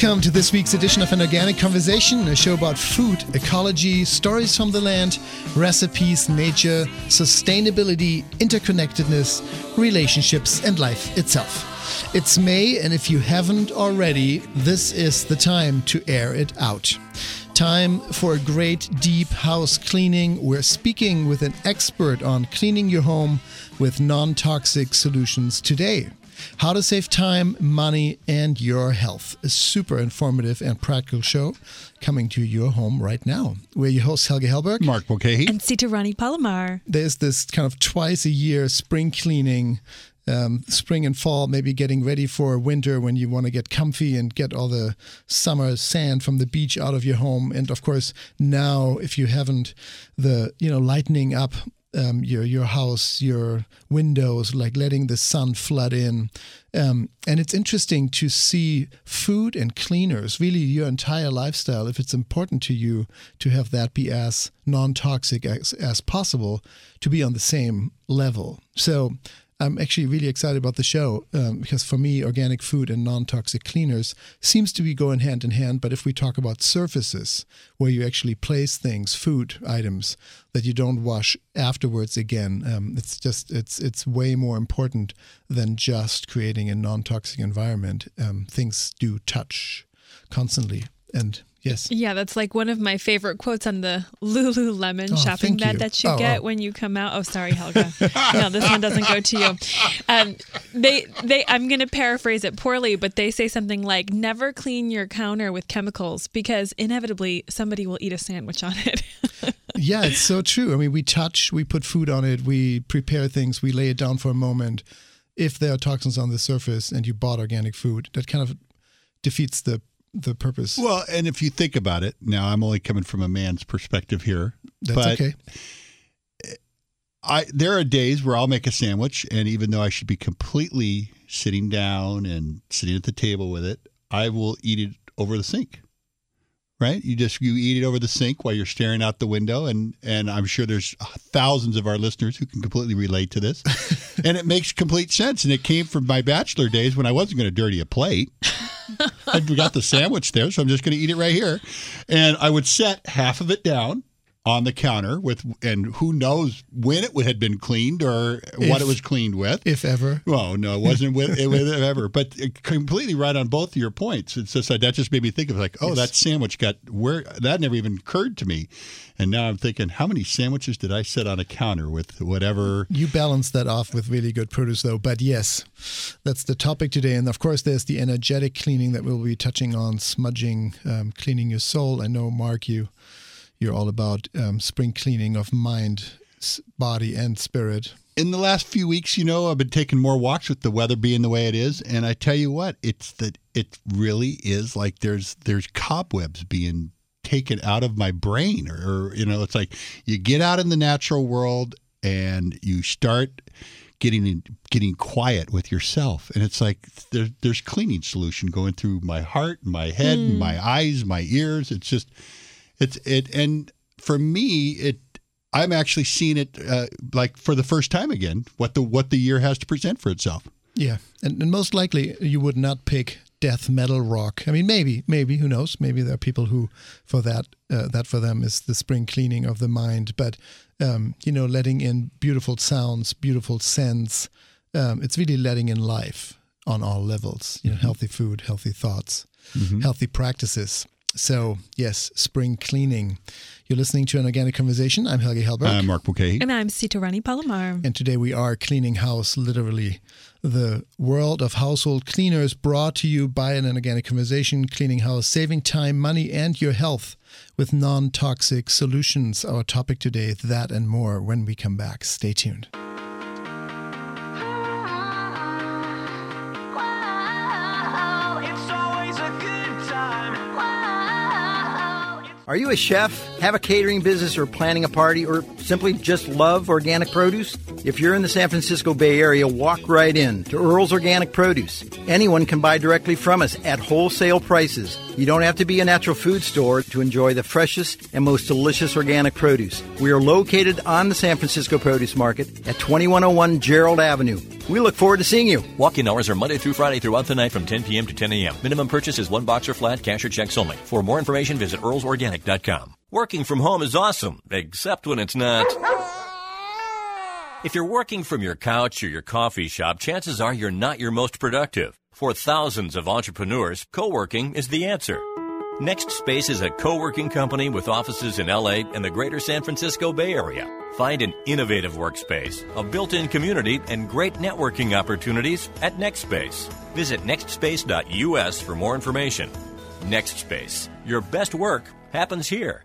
Welcome to this week's edition of An Organic Conversation, a show about food, ecology, stories from the land, recipes, nature, sustainability, interconnectedness, relationships, and life itself. It's May, and if you haven't already, this is the time to air it out. Time for a great deep house cleaning. We're speaking with an expert on cleaning your home with non toxic solutions today. How to save time, money, and your health. A super informative and practical show coming to your home right now. We're your hosts, Helge Hellberg. Mark Mulcahy. And Sita Rani Palomar. There's this kind of twice a year spring cleaning. Um, spring and fall, maybe getting ready for winter when you want to get comfy and get all the summer sand from the beach out of your home. And of course, now if you haven't the you know lightening up um, your your house, your windows, like letting the sun flood in. Um, and it's interesting to see food and cleaners, really your entire lifestyle, if it's important to you to have that be as non toxic as, as possible, to be on the same level. So I'm actually really excited about the show um, because for me, organic food and non toxic cleaners seems to be going hand in hand. But if we talk about surfaces where you actually place things, food items that you don't wash afterwards again, um, it's just it's it's way more important than just creating a non toxic environment. Um, things do touch constantly, and Yes. Yeah, that's like one of my favorite quotes on the Lululemon oh, shopping bag you. that you oh, get oh. when you come out. Oh, sorry, Helga. no, this one doesn't go to you. Um, they, they. I'm going to paraphrase it poorly, but they say something like, "Never clean your counter with chemicals because inevitably somebody will eat a sandwich on it." yeah, it's so true. I mean, we touch, we put food on it, we prepare things, we lay it down for a moment. If there are toxins on the surface and you bought organic food, that kind of defeats the the purpose. Well, and if you think about it, now I'm only coming from a man's perspective here. That's okay. I there are days where I'll make a sandwich, and even though I should be completely sitting down and sitting at the table with it, I will eat it over the sink. Right? You just you eat it over the sink while you're staring out the window, and and I'm sure there's thousands of our listeners who can completely relate to this, and it makes complete sense. And it came from my bachelor days when I wasn't going to dirty a plate. I got the sandwich there, so I'm just going to eat it right here. And I would set half of it down on the counter with, and who knows when it had been cleaned or if, what it was cleaned with, if ever. Well, no, it wasn't with, it, with ever, but completely right on both of your points. It's just that just made me think of like, oh, yes. that sandwich got where that never even occurred to me, and now I'm thinking, how many sandwiches did I set on a counter with whatever? You balance that off with really good produce, though. But yes, that's the topic today, and of course, there's the energetic cleaning that we'll be touching on, smudging, um, cleaning your soul. I know, Mark, you you're all about um, spring cleaning of mind, body, and spirit. In the last few weeks, you know, I've been taking more walks with the weather being the way it is, and I tell you what, it's that it really is like there's there's cobwebs being taken out of my brain, or, or you know, it's like you get out in the natural world and you start getting getting quiet with yourself and it's like there's there's cleaning solution going through my heart my head mm. my eyes my ears it's just it's it, and for me, it. I'm actually seeing it uh, like for the first time again. What the what the year has to present for itself. Yeah, and, and most likely you would not pick death metal rock. I mean, maybe, maybe who knows? Maybe there are people who, for that, uh, that for them is the spring cleaning of the mind. But um, you know, letting in beautiful sounds, beautiful scents. Um, it's really letting in life on all levels. You know, mm-hmm. healthy food, healthy thoughts, mm-hmm. healthy practices. So, yes, spring cleaning. You're listening to an organic conversation. I'm Helge Hellberg. I'm Mark Bouquet. And I'm Sita Rani Palomar. And today we are cleaning house, literally. The world of household cleaners brought to you by an organic conversation, cleaning house, saving time, money, and your health with non toxic solutions. Our topic today, that and more when we come back. Stay tuned. Are you a chef, have a catering business, or planning a party, or simply just love organic produce? If you're in the San Francisco Bay Area, walk right in to Earl's Organic Produce. Anyone can buy directly from us at wholesale prices. You don't have to be a natural food store to enjoy the freshest and most delicious organic produce. We are located on the San Francisco Produce Market at 2101 Gerald Avenue. We look forward to seeing you. Walk in hours are Monday through Friday throughout the night from 10 p.m. to 10 a.m. Minimum purchase is one box or flat, cash or checks only. For more information, visit earlsorganic.com. Working from home is awesome, except when it's not. If you're working from your couch or your coffee shop, chances are you're not your most productive. For thousands of entrepreneurs, co-working is the answer. NextSpace is a co-working company with offices in LA and the greater San Francisco Bay Area. Find an innovative workspace, a built-in community, and great networking opportunities at NextSpace. Visit nextspace.us for more information. NextSpace. Your best work happens here.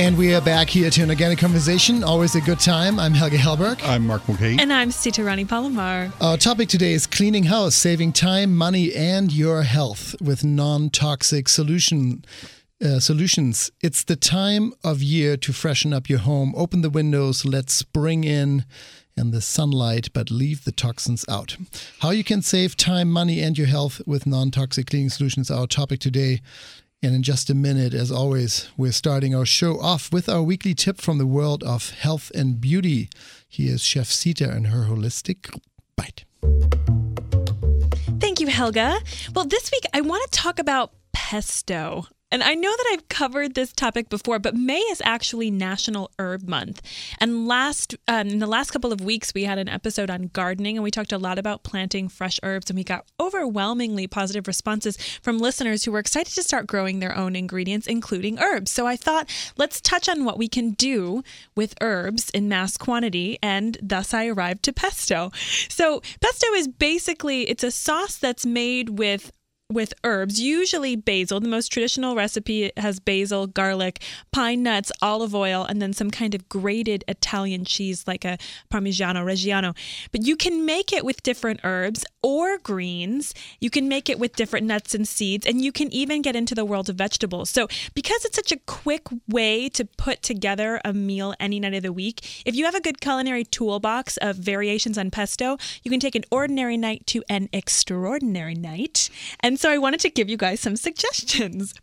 And we are back here to an organic conversation. Always a good time. I'm Helge Hellberg. I'm Mark Mulcahy. And I'm Sita Rani Palomar. Our topic today is cleaning house, saving time, money, and your health with non-toxic solution uh, solutions. It's the time of year to freshen up your home. Open the windows, let spring in and the sunlight, but leave the toxins out. How you can save time, money, and your health with non-toxic cleaning solutions. Our topic today. And in just a minute, as always, we're starting our show off with our weekly tip from the world of health and beauty. Here's Chef Sita and her holistic bite. Thank you, Helga. Well, this week I want to talk about pesto. And I know that I've covered this topic before, but May is actually National Herb Month. And last um, in the last couple of weeks, we had an episode on gardening, and we talked a lot about planting fresh herbs, and we got overwhelmingly positive responses from listeners who were excited to start growing their own ingredients, including herbs. So I thought let's touch on what we can do with herbs in mass quantity, and thus I arrived to pesto. So pesto is basically it's a sauce that's made with with herbs, usually basil. The most traditional recipe has basil, garlic, pine nuts, olive oil, and then some kind of grated Italian cheese like a Parmigiano Reggiano. But you can make it with different herbs or greens. You can make it with different nuts and seeds, and you can even get into the world of vegetables. So, because it's such a quick way to put together a meal any night of the week, if you have a good culinary toolbox of variations on pesto, you can take an ordinary night to an extraordinary night. And so I wanted to give you guys some suggestions.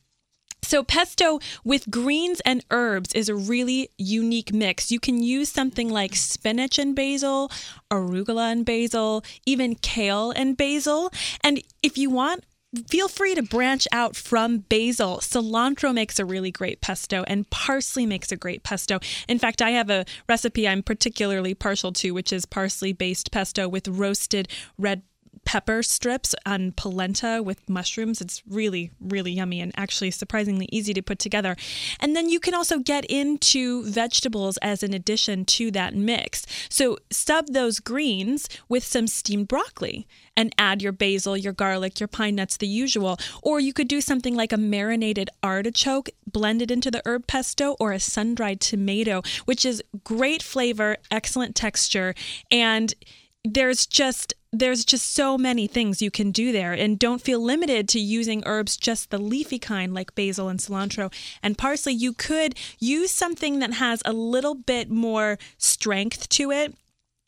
So, pesto with greens and herbs is a really unique mix. You can use something like spinach and basil, arugula and basil, even kale and basil. And if you want, feel free to branch out from basil. Cilantro makes a really great pesto, and parsley makes a great pesto. In fact, I have a recipe I'm particularly partial to, which is parsley based pesto with roasted red pepper strips on polenta with mushrooms. It's really, really yummy and actually surprisingly easy to put together. And then you can also get into vegetables as an addition to that mix. So stub those greens with some steamed broccoli and add your basil, your garlic, your pine nuts, the usual. Or you could do something like a marinated artichoke blended into the herb pesto or a sun dried tomato, which is great flavor, excellent texture, and there's just there's just so many things you can do there. And don't feel limited to using herbs just the leafy kind like basil and cilantro. And parsley you could use something that has a little bit more strength to it.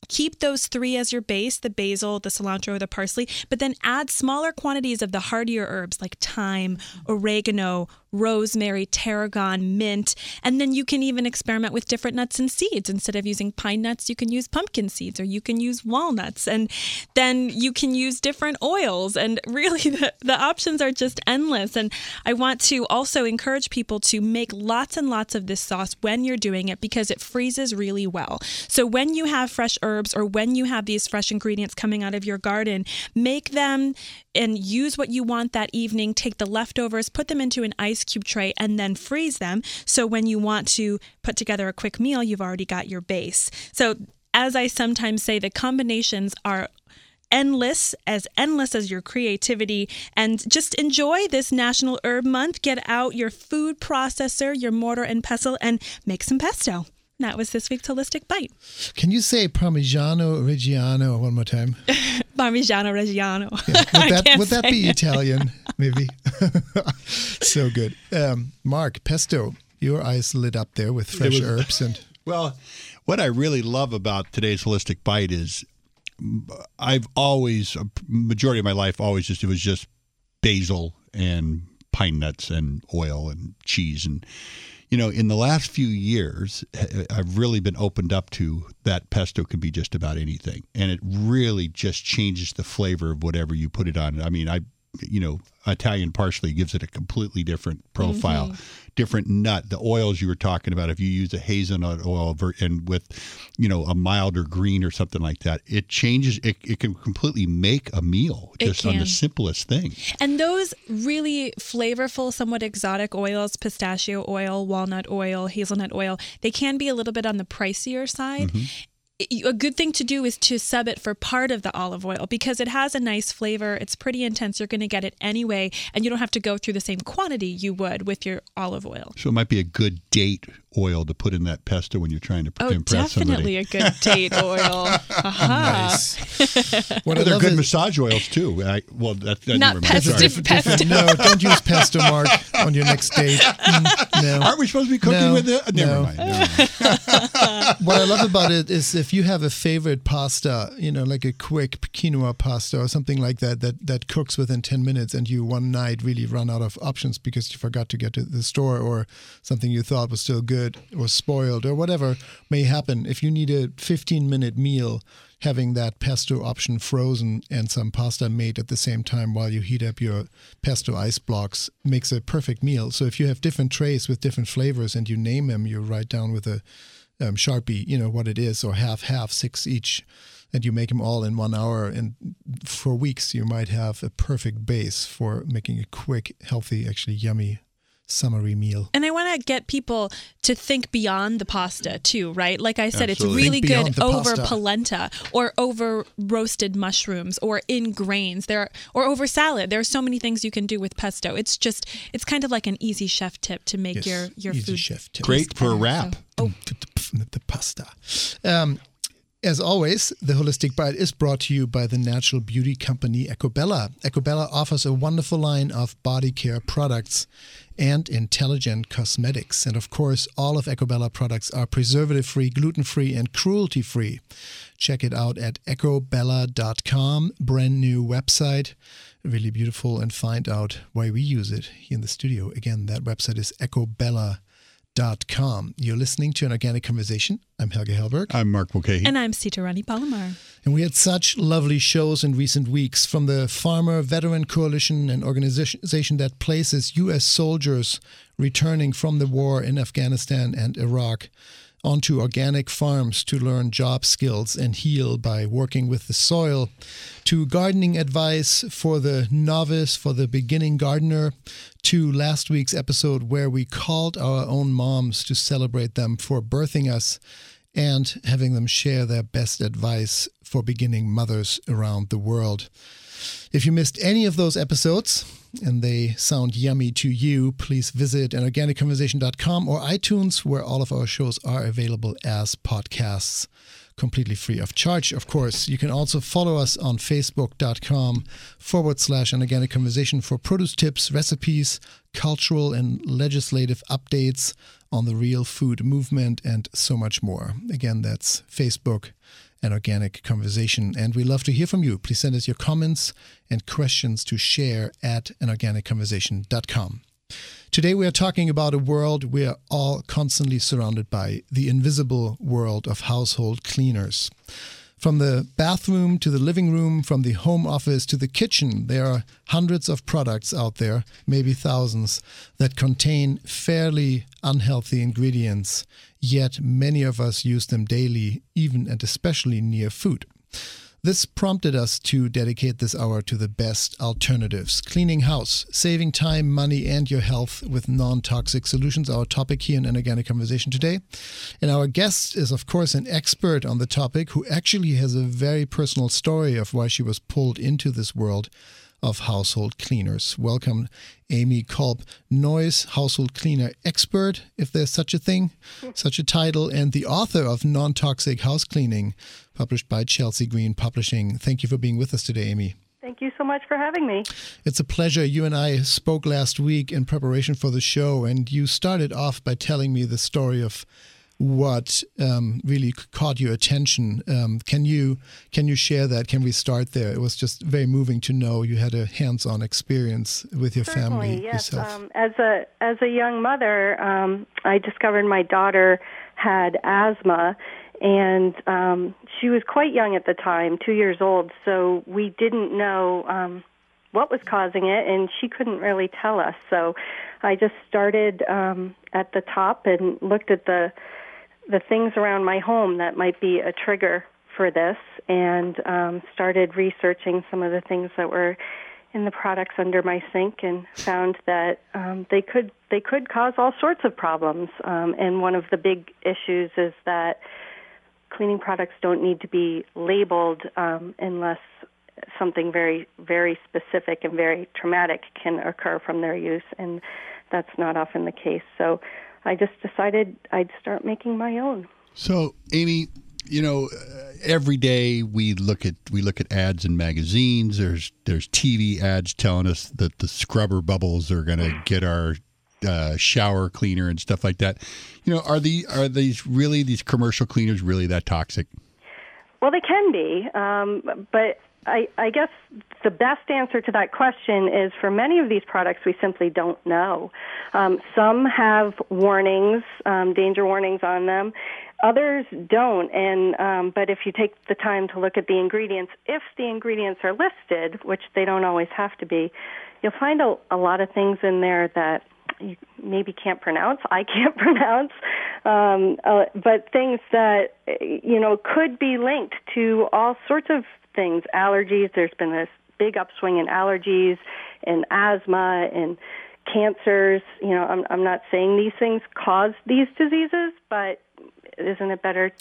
Keep those three as your base the basil, the cilantro, the parsley, but then add smaller quantities of the hardier herbs like thyme, oregano, rosemary, tarragon, mint, and then you can even experiment with different nuts and seeds. Instead of using pine nuts, you can use pumpkin seeds or you can use walnuts, and then you can use different oils. And really, the, the options are just endless. And I want to also encourage people to make lots and lots of this sauce when you're doing it because it freezes really well. So when you have fresh herbs or when you have these fresh ingredients coming out of your garden, make them and use what you want that evening. Take the leftovers, put them into an ice cube tray, and then freeze them. So when you want to put together a quick meal, you've already got your base. So, as I sometimes say, the combinations are endless, as endless as your creativity. And just enjoy this National Herb Month. Get out your food processor, your mortar and pestle, and make some pesto. That was this week's Holistic Bite. Can you say Parmigiano Reggiano one more time? Parmigiano Reggiano. Yeah. Would that, would that be it. Italian, maybe? so good. Um, Mark, pesto, your eyes lit up there with fresh was, herbs. and Well, what I really love about today's Holistic Bite is I've always, a majority of my life, always just, it was just basil and pine nuts and oil and cheese and you know, in the last few years, eh, eh, I've really been opened up to that pesto can be just about anything, and it really just changes the flavor of whatever you put it on. I mean, I you know, Italian parsley gives it a completely different profile, mm-hmm. different nut. The oils you were talking about, if you use a hazelnut oil and with, you know, a milder green or something like that, it changes. It, it can completely make a meal just on the simplest thing. And those really flavorful, somewhat exotic oils, pistachio oil, walnut oil, hazelnut oil, they can be a little bit on the pricier side. Mm-hmm a good thing to do is to sub it for part of the olive oil because it has a nice flavor. It's pretty intense. You're going to get it anyway, and you don't have to go through the same quantity you would with your olive oil. So it might be a good date oil to put in that pesto when you're trying to oh, impress definitely somebody. a good date oil. nice. What well, they're good massage oils too. I, well, that, that not pesto. pesto. No, don't use pesto, Mark, on your next date. Mm, no. Aren't we supposed to be cooking no, with it? Never no. mind. Never mind. what I love about it is if you have a favorite pasta, you know, like a quick quinoa pasta or something like that, that that cooks within ten minutes, and you one night really run out of options because you forgot to get to the store or something you thought was still good or spoiled or whatever may happen. If you need a 15 minute meal, having that pesto option frozen and some pasta made at the same time while you heat up your pesto ice blocks makes a perfect meal. So if you have different trays with different flavors and you name them, you write down with a um, sharpie, you know what it is, or half half six each, and you make them all in one hour. And for weeks, you might have a perfect base for making a quick, healthy, actually yummy summery meal. And I want to get people to think beyond the pasta too, right? Like I said, Absolutely. it's really good over pasta. polenta or over roasted mushrooms or in grains. There are, or over salad. There are so many things you can do with pesto. It's just it's kind of like an easy chef tip to make yes, your your easy food chef tip. great for a wrap. So, oh, the pasta. Um, as always, the Holistic Bite is brought to you by the natural beauty company Ecco Bella. Ecobella offers a wonderful line of body care products and intelligent cosmetics. And of course, all of Ecco Bella products are preservative free, gluten free, and cruelty free. Check it out at eccobella.com, brand new website. Really beautiful, and find out why we use it here in the studio. Again, that website is eccobella.com Com. You're listening to an organic conversation. I'm Helge Hellberg. I'm Mark Mulcahy. And I'm Sita Rani Palomar. And we had such lovely shows in recent weeks from the Farmer Veteran Coalition, an organization that places U.S. soldiers returning from the war in Afghanistan and Iraq onto organic farms to learn job skills and heal by working with the soil, to gardening advice for the novice, for the beginning gardener, to last week's episode where we called our own moms to celebrate them for birthing us and having them share their best advice for beginning mothers around the world. If you missed any of those episodes, and they sound yummy to you, please visit anorganicconversation.com or iTunes, where all of our shows are available as podcasts, completely free of charge, of course. You can also follow us on facebook.com forward slash anorganic conversation for produce tips, recipes, cultural and legislative updates on the real food movement, and so much more. Again, that's Facebook an organic conversation. And we love to hear from you. Please send us your comments and questions to share at anorganicconversation.com. Today, we are talking about a world we are all constantly surrounded by the invisible world of household cleaners. From the bathroom to the living room, from the home office to the kitchen, there are hundreds of products out there, maybe thousands, that contain fairly unhealthy ingredients, yet many of us use them daily, even and especially near food. This prompted us to dedicate this hour to the best alternatives. Cleaning house, saving time, money, and your health with non toxic solutions, our topic here in an organic conversation today. And our guest is, of course, an expert on the topic who actually has a very personal story of why she was pulled into this world of household cleaners. Welcome, Amy Kolb, Noyes Household Cleaner Expert, if there's such a thing, such a title, and the author of Non Toxic House Cleaning, published by Chelsea Green Publishing. Thank you for being with us today, Amy. Thank you so much for having me. It's a pleasure. You and I spoke last week in preparation for the show, and you started off by telling me the story of what um, really caught your attention. Um, can you can you share that? Can we start there? It was just very moving to know you had a hands-on experience with your Certainly, family yes. yourself. Um, as a as a young mother, um, I discovered my daughter had asthma, and um, she was quite young at the time, two years old. So we didn't know um, what was causing it, and she couldn't really tell us. So I just started um, at the top and looked at the the things around my home that might be a trigger for this and um, started researching some of the things that were in the products under my sink and found that um, they could they could cause all sorts of problems. Um, and one of the big issues is that cleaning products don't need to be labeled um, unless something very very specific and very traumatic can occur from their use, and that's not often the case. So I just decided I'd start making my own. So, Amy, you know, uh, every day we look at we look at ads in magazines. There's there's TV ads telling us that the Scrubbing Bubbles are going to get our uh, shower cleaner and stuff like that. You know, are the are these really these commercial cleaners really that toxic? Well, they can be, um, but I, I guess the best answer to that question is for many of these products, we simply don't know. Um, some have warnings, um, danger warnings on them. Others don't, and um, but if you take the time to look at the ingredients, if the ingredients are listed, which they don't always have to be, you'll find a, a lot of things in there that you maybe can't pronounce. I can't pronounce, um, uh, but things that you know could be linked to all sorts of things. Allergies. There's been this big upswing in allergies and asthma and cancers. You know, I'm I'm not saying these things cause these diseases, but isn't it better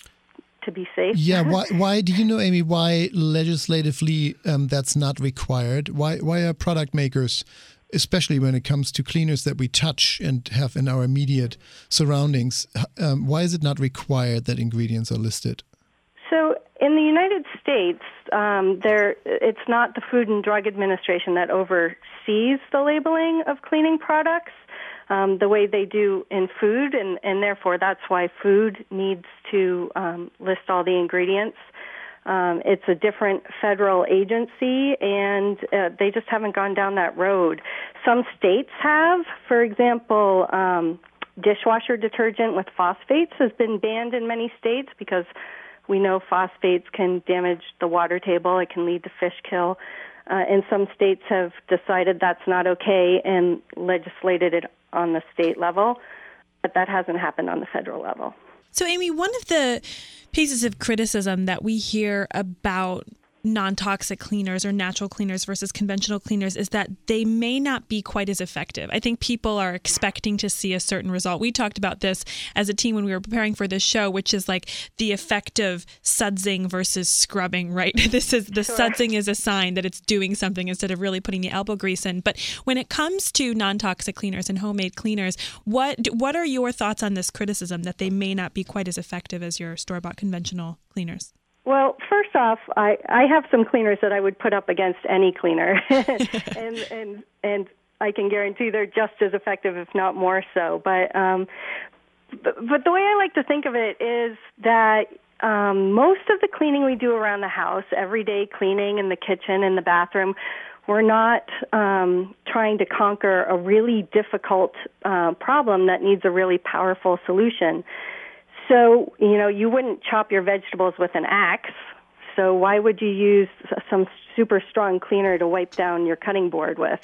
to be safe? Yeah. Why? Why do you know, Amy? Why legislatively um, that's not required? Why? Why are product makers especially when it comes to cleaners that we touch and have in our immediate surroundings. Um, why is it not required that ingredients are listed? So, in the United States, um, there it's not the Food and Drug Administration that oversees the labeling of cleaning products. Um, the way they do in food, and, and therefore that's why food needs to um, list all the ingredients. Um, it's a different federal agency, and uh, they just haven't gone down that road. Some states have, for example, um, dishwasher detergent with phosphates has been banned in many states because we know phosphates can damage the water table. It can lead to fish kill. Uh, and some states have decided that's not okay and legislated it on the state level, but that hasn't happened on the federal level. So, Amy, one of the pieces of criticism that we hear about non toxic cleaners or natural cleaners versus conventional cleaners is that they may not be quite as effective. I think people are expecting to see a certain result. We talked about this as a team when we were preparing for this show, which is like the effect of sudsing versus scrubbing, right? This is the sure. sudsing is a sign that it's doing something instead of really putting the elbow grease in. But when it comes to non toxic cleaners and homemade cleaners, what what are your thoughts on this criticism that they may not be quite as effective as your store bought conventional cleaners? Well, first off, I, I have some cleaners that I would put up against any cleaner, and and and I can guarantee they're just as effective, if not more so. But um, but, but the way I like to think of it is that um, most of the cleaning we do around the house, everyday cleaning in the kitchen and the bathroom, we're not um, trying to conquer a really difficult uh, problem that needs a really powerful solution. So, you know, you wouldn't chop your vegetables with an axe. So, why would you use some super strong cleaner to wipe down your cutting board with?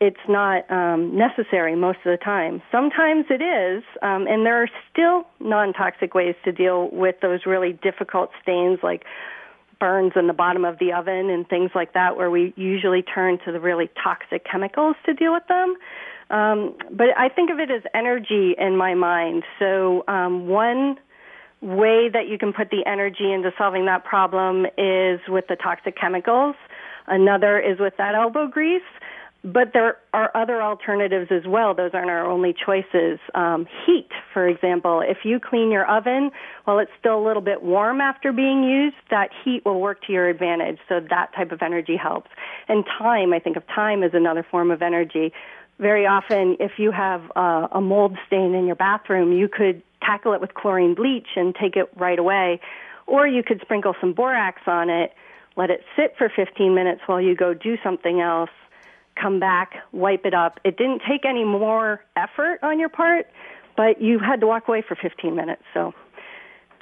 It's not um, necessary most of the time. Sometimes it is, um, and there are still non toxic ways to deal with those really difficult stains like burns in the bottom of the oven and things like that, where we usually turn to the really toxic chemicals to deal with them. Um, but I think of it as energy in my mind. So um, one way that you can put the energy into solving that problem is with the toxic chemicals. Another is with that elbow grease. But there are other alternatives as well. Those aren't our only choices. Um, heat, for example. If you clean your oven while it's still a little bit warm after being used, that heat will work to your advantage. So that type of energy helps. And time, I think of time as another form of energy. Very often, if you have uh, a mold stain in your bathroom, you could tackle it with chlorine bleach and take it right away. Or you could sprinkle some borax on it, let it sit for 15 minutes while you go do something else come back, wipe it up. It didn't take any more effort on your part, but you had to walk away for 15 minutes. So,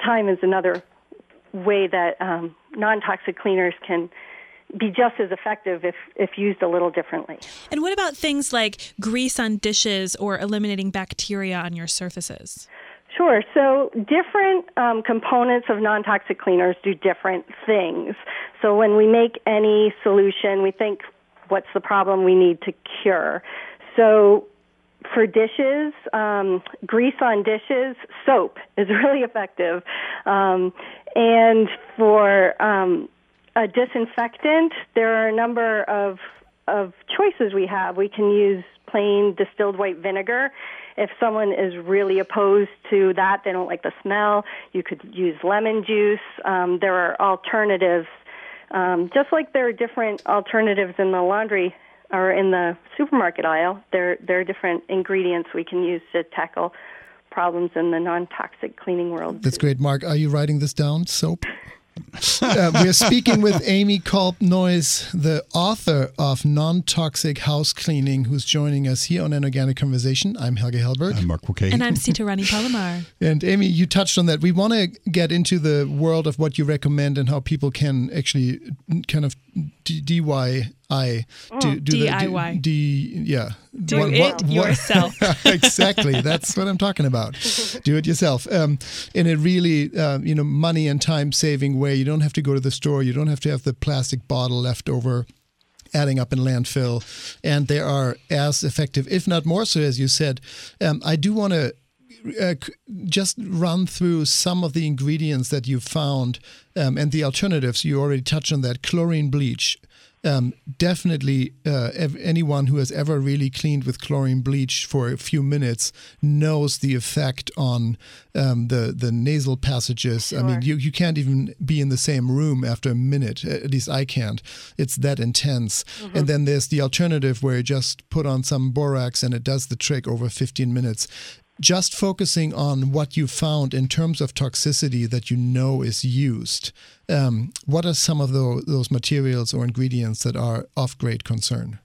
time is another way that um, non toxic cleaners can be just as effective if, if used a little differently. And what about things like grease on dishes or eliminating bacteria on your surfaces? Sure. So different um, components of non-toxic cleaners do different things. So when we make any solution, we think what's the problem we need to cure. So for dishes, um, grease on dishes, soap is really effective. Um, and for um, a disinfectant, there are a number of of choices we have. We can use plain distilled white vinegar. If someone is really opposed to that, they don't like the smell, you could use lemon juice. Um, there are alternatives um, just like there are different alternatives in the laundry or in the supermarket aisle, there there are different ingredients we can use to tackle problems in the non-toxic cleaning world. That's great, Mark. Are you writing this down? Soap. Uh, we're speaking with Amy Kolb Noyes, the author of Non Toxic House Cleaning, who's joining us here on an organic conversation. I'm Helge Hellberg. I'm Mark Mulcahy. And I'm Sita Rani Palomar. and Amy, you touched on that. We want to get into the world of what you recommend and how people can actually kind of DIY I do, do DIY. The, D, yeah. Do what, it what, yourself. exactly. That's what I'm talking about. do it yourself. Um, in a really, uh, you know, money and time saving way. You don't have to go to the store. You don't have to have the plastic bottle left over adding up in landfill. And they are as effective, if not more so, as you said. Um, I do want to uh, just run through some of the ingredients that you found um, and the alternatives. You already touched on that chlorine bleach, um, definitely uh, ev- anyone who has ever really cleaned with chlorine bleach for a few minutes knows the effect on um, the the nasal passages. Sure. I mean, you, you can't even be in the same room after a minute. At least I can't. It's that intense. Mm-hmm. And then there's the alternative where you just put on some borax and it does the trick over 15 minutes just focusing on what you found in terms of toxicity that you know is used, um, what are some of the, those materials or ingredients that are of great concern?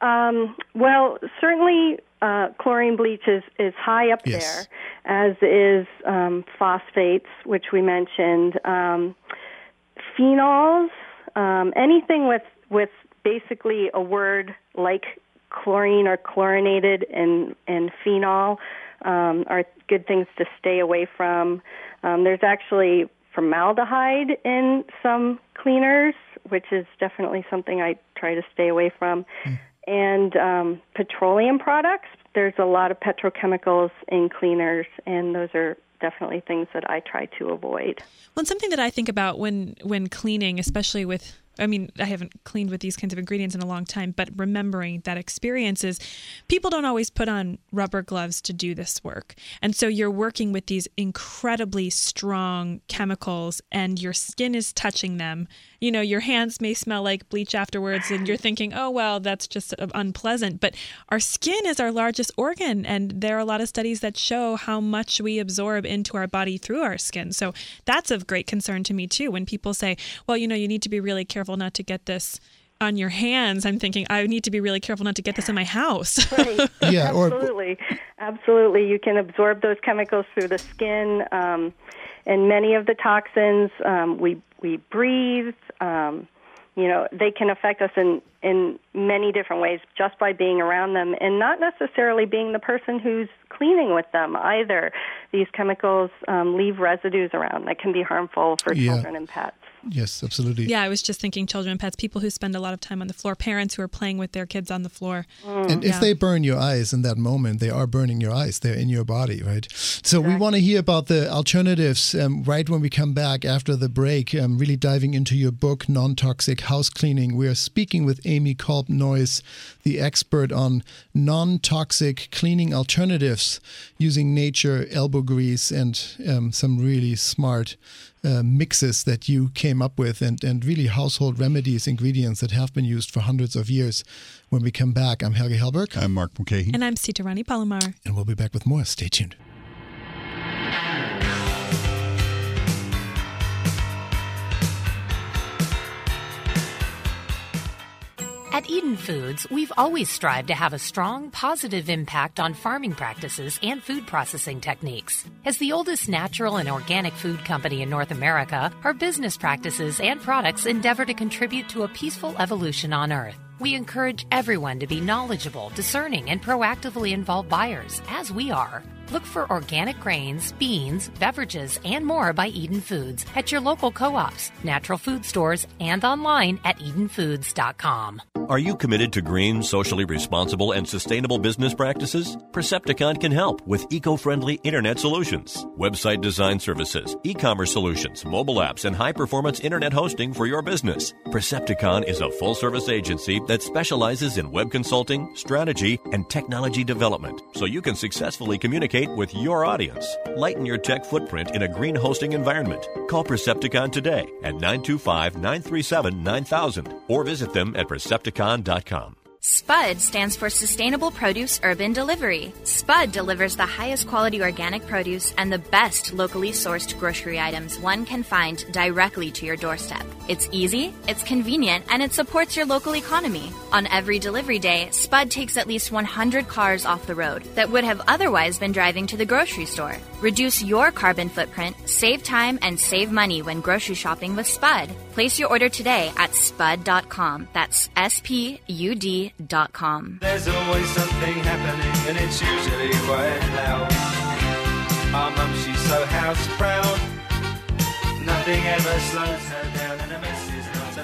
Um, well, certainly uh, chlorine bleach is, is high up yes. there, as is um, phosphates, which we mentioned, um, phenols, um, anything with with basically a word like chlorine or chlorinated and, and phenol um, are good things to stay away from. Um, there's actually formaldehyde in some cleaners, which is definitely something I try to stay away from. Mm. And um, petroleum products, there's a lot of petrochemicals in cleaners, and those are definitely things that I try to avoid. Well, something that I think about when when cleaning, especially with I mean, I haven't cleaned with these kinds of ingredients in a long time, but remembering that experience is people don't always put on rubber gloves to do this work. And so you're working with these incredibly strong chemicals and your skin is touching them. You know, your hands may smell like bleach afterwards and you're thinking, oh, well, that's just uh, unpleasant. But our skin is our largest organ. And there are a lot of studies that show how much we absorb into our body through our skin. So that's of great concern to me, too. When people say, well, you know, you need to be really careful careful not to get this on your hands, I'm thinking I need to be really careful not to get this in my house. right. Yeah, absolutely, absolutely. You can absorb those chemicals through the skin, um, and many of the toxins um, we we breathe. Um, you know, they can affect us in in many different ways just by being around them, and not necessarily being the person who's cleaning with them either. These chemicals um, leave residues around that can be harmful for yeah. children and pets. Yes, absolutely. Yeah, I was just thinking children and pets, people who spend a lot of time on the floor, parents who are playing with their kids on the floor. Mm. And if yeah. they burn your eyes in that moment, they are burning your eyes. They're in your body, right? So exactly. we want to hear about the alternatives um, right when we come back after the break, um, really diving into your book, Non Toxic House Cleaning. We are speaking with Amy Kolb Noyes, the expert on non toxic cleaning alternatives using nature, elbow grease, and um, some really smart uh, mixes that you came up with and, and really household remedies, ingredients that have been used for hundreds of years. When we come back, I'm Helge Hellberg. I'm Mark Mulcahy. And I'm Sita Rani Palomar. And we'll be back with more. Stay tuned. At Eden Foods, we've always strived to have a strong, positive impact on farming practices and food processing techniques. As the oldest natural and organic food company in North America, our business practices and products endeavor to contribute to a peaceful evolution on Earth. We encourage everyone to be knowledgeable, discerning, and proactively involve buyers, as we are. Look for organic grains, beans, beverages, and more by Eden Foods at your local co ops, natural food stores, and online at EdenFoods.com. Are you committed to green, socially responsible, and sustainable business practices? Percepticon can help with eco friendly internet solutions, website design services, e commerce solutions, mobile apps, and high performance internet hosting for your business. Percepticon is a full service agency that specializes in web consulting, strategy, and technology development so you can successfully communicate with your audience. Lighten your tech footprint in a green hosting environment. Call Percepticon today at 925 937 9000 or visit them at Percepticon.com. SPUD stands for Sustainable Produce Urban Delivery. SPUD delivers the highest quality organic produce and the best locally sourced grocery items one can find directly to your doorstep. It's easy, it's convenient, and it supports your local economy. On every delivery day, SPUD takes at least 100 cars off the road that would have otherwise been driving to the grocery store. Reduce your carbon footprint, save time, and save money when grocery shopping with SPUD. Place your order today at spud.com. That's S P U D.com. There's always something happening, and it's usually quite loud. Our mum, she's so house proud. Nothing ever slows her down,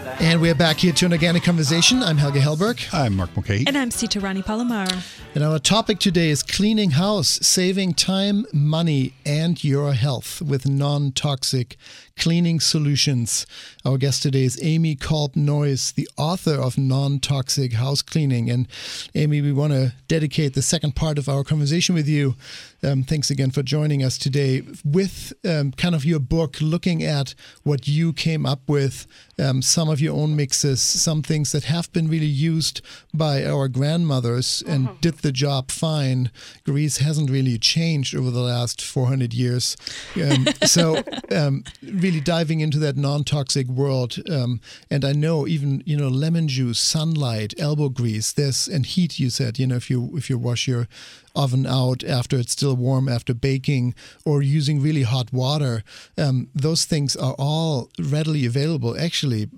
and a mess is not allowed. And we're back here to an organic conversation. I'm Helge Hellberg. I'm Mark Mulcahy. And I'm Sita Rani Palomar. And our topic today is cleaning house, saving time, money, and your health with non toxic cleaning solutions. Our guest today is Amy Kolb Noyes, the author of Non Toxic House Cleaning. And Amy, we want to dedicate the second part of our conversation with you. Um, thanks again for joining us today with um, kind of your book, looking at what you came up with, um, some of your own mixes, some things that have been really used by our grandmothers and mm-hmm. did the job fine. Grease hasn't really changed over the last 400 years. Um, so, um, really diving into that non-toxic world. Um, and I know even you know lemon juice, sunlight, elbow grease. this, and heat. You said you know if you if you wash your oven out after it's still warm after baking or using really hot water. Um, those things are all readily available, actually,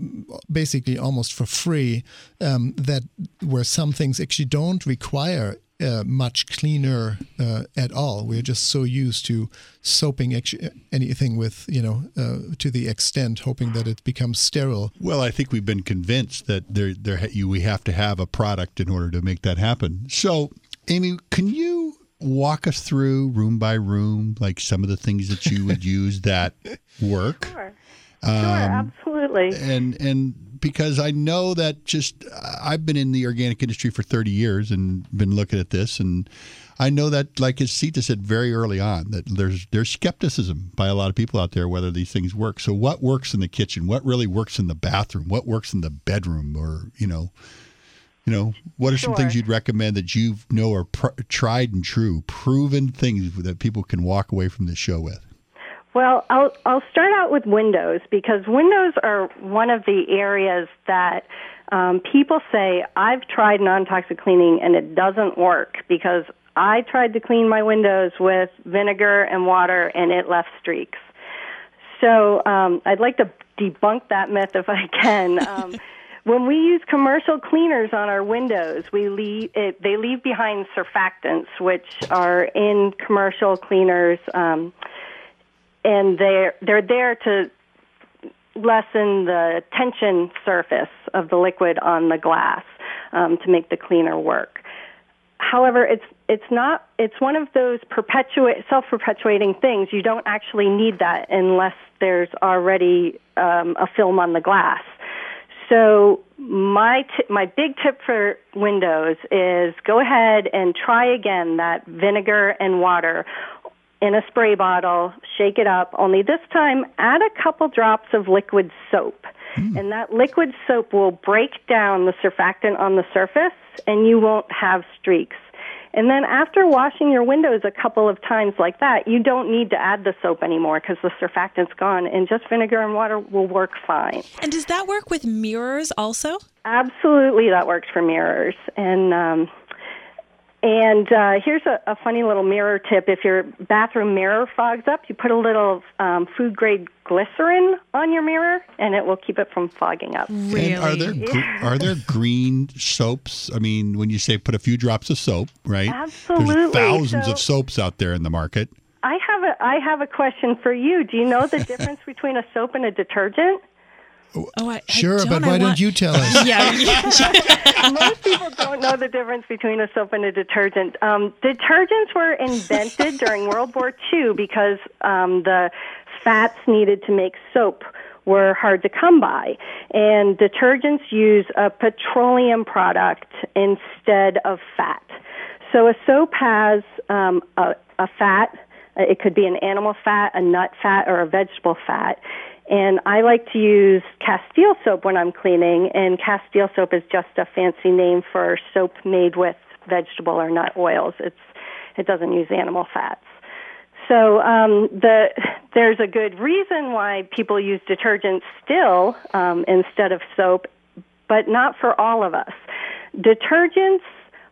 basically almost for free. Um, that where some things actually don't require uh, much cleaner uh, at all. We're just so used to soaping anything with, you know, uh, to the extent hoping that it becomes sterile. Well, I think we've been convinced that there, there, you, we have to have a product in order to make that happen. So, Amy, can you walk us through room by room, like some of the things that you would use that work? Sure. Um, sure, absolutely. And and because I know that just I've been in the organic industry for 30 years and been looking at this and I know that like as Sita said very early on that there's there's skepticism by a lot of people out there whether these things work. So what works in the kitchen? What really works in the bathroom? What works in the bedroom or, you know, you know, what are some things you'd recommend that you know are pr- tried and true, proven things that people can walk away from this show with? Well, I'll I'll start out with windows because windows are one of the areas that um, people say I've tried non-toxic cleaning and it doesn't work because I tried to clean my windows with vinegar and water and it left streaks. So um, I'd like to debunk that myth if I can. Um, when we use commercial cleaners on our windows, we leave it, they leave behind surfactants, which are in commercial cleaners. Um, and they're they're there to lessen the tension surface of the liquid on the glass um, to make the cleaner work. However, it's it's not it's one of those perpetuate self-perpetuating things. You don't actually need that unless there's already um, a film on the glass. So my t- my big tip for windows is go ahead and try again that vinegar and water in a spray bottle, shake it up, only this time add a couple drops of liquid soap. Mm. And that liquid soap will break down the surfactant on the surface and you won't have streaks. And then after washing your windows a couple of times like that, you don't need to add the soap anymore because the surfactant's gone and just vinegar and water will work fine. And does that work with mirrors also? Absolutely, that works for mirrors. And um, and uh, here's a, a funny little mirror tip. If your bathroom mirror fogs up, you put a little um, food grade glycerin on your mirror, and it will keep it from fogging up. Really? And are there are there green soaps? I mean, when you say put a few drops of soap, right? Absolutely. There's thousands so, of soaps out there in the market. I have a I have a question for you. Do you know the difference between a soap and a detergent? Oh, I, sure, I but why want... don't you tell us? yeah. Most people don't know the difference between a soap and a detergent. Um, detergents were invented during World War II because um, the fats needed to make soap were hard to come by. And detergents use a petroleum product instead of fat. So a soap has um, a, a fat. It could be an animal fat, a nut fat, or a vegetable fat. And I like to use Castile soap when I'm cleaning, and Castile soap is just a fancy name for soap made with vegetable or nut oils. It's it doesn't use animal fats. So um, the there's a good reason why people use detergents still um, instead of soap, but not for all of us. Detergents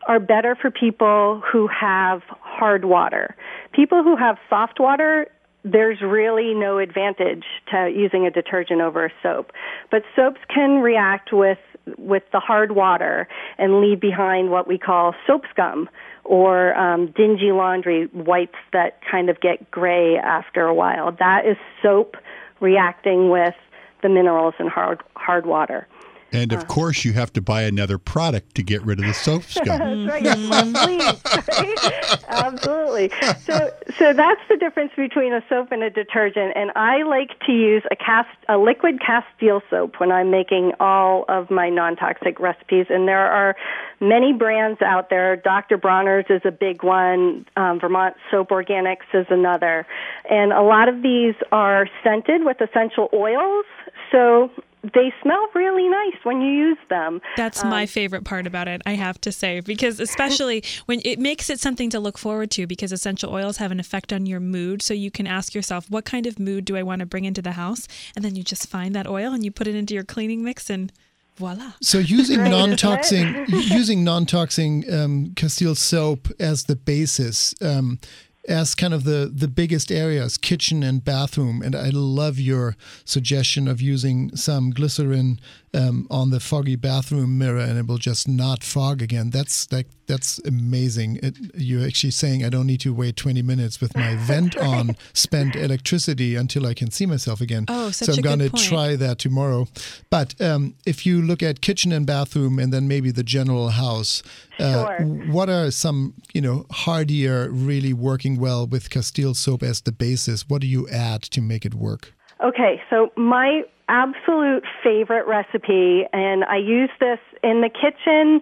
are better for people who have hard water. People who have soft water there's really no advantage to using a detergent over a soap. But soaps can react with with the hard water and leave behind what we call soap scum or um, dingy laundry whites that kind of get gray after a while. That is soap reacting with the minerals in hard hard water. And of uh, course, you have to buy another product to get rid of the soap scum. that's right. right? Absolutely. So, so that's the difference between a soap and a detergent. And I like to use a cast, a liquid Castile soap when I'm making all of my non-toxic recipes. And there are many brands out there. Dr. Bronner's is a big one. Um, Vermont Soap Organics is another. And a lot of these are scented with essential oils. So they smell really nice when you use them. That's um, my favorite part about it, I have to say, because especially when it makes it something to look forward to because essential oils have an effect on your mood. So you can ask yourself, what kind of mood do I want to bring into the house? And then you just find that oil and you put it into your cleaning mix and voila. So using non-toxic using non-toxic um, Castile soap as the basis, um, as kind of the the biggest areas, kitchen and bathroom. And I love your suggestion of using some glycerin um, on the foggy bathroom mirror, and it will just not fog again. That's like that's amazing. It, you're actually saying I don't need to wait 20 minutes with my vent on, spend electricity until I can see myself again. Oh, such so I'm going to try that tomorrow. But um, if you look at kitchen and bathroom, and then maybe the general house, uh, sure. what are some you know hardier, really working well with Castile soap as the basis? What do you add to make it work? Okay, so my absolute favorite recipe, and I use this in the kitchen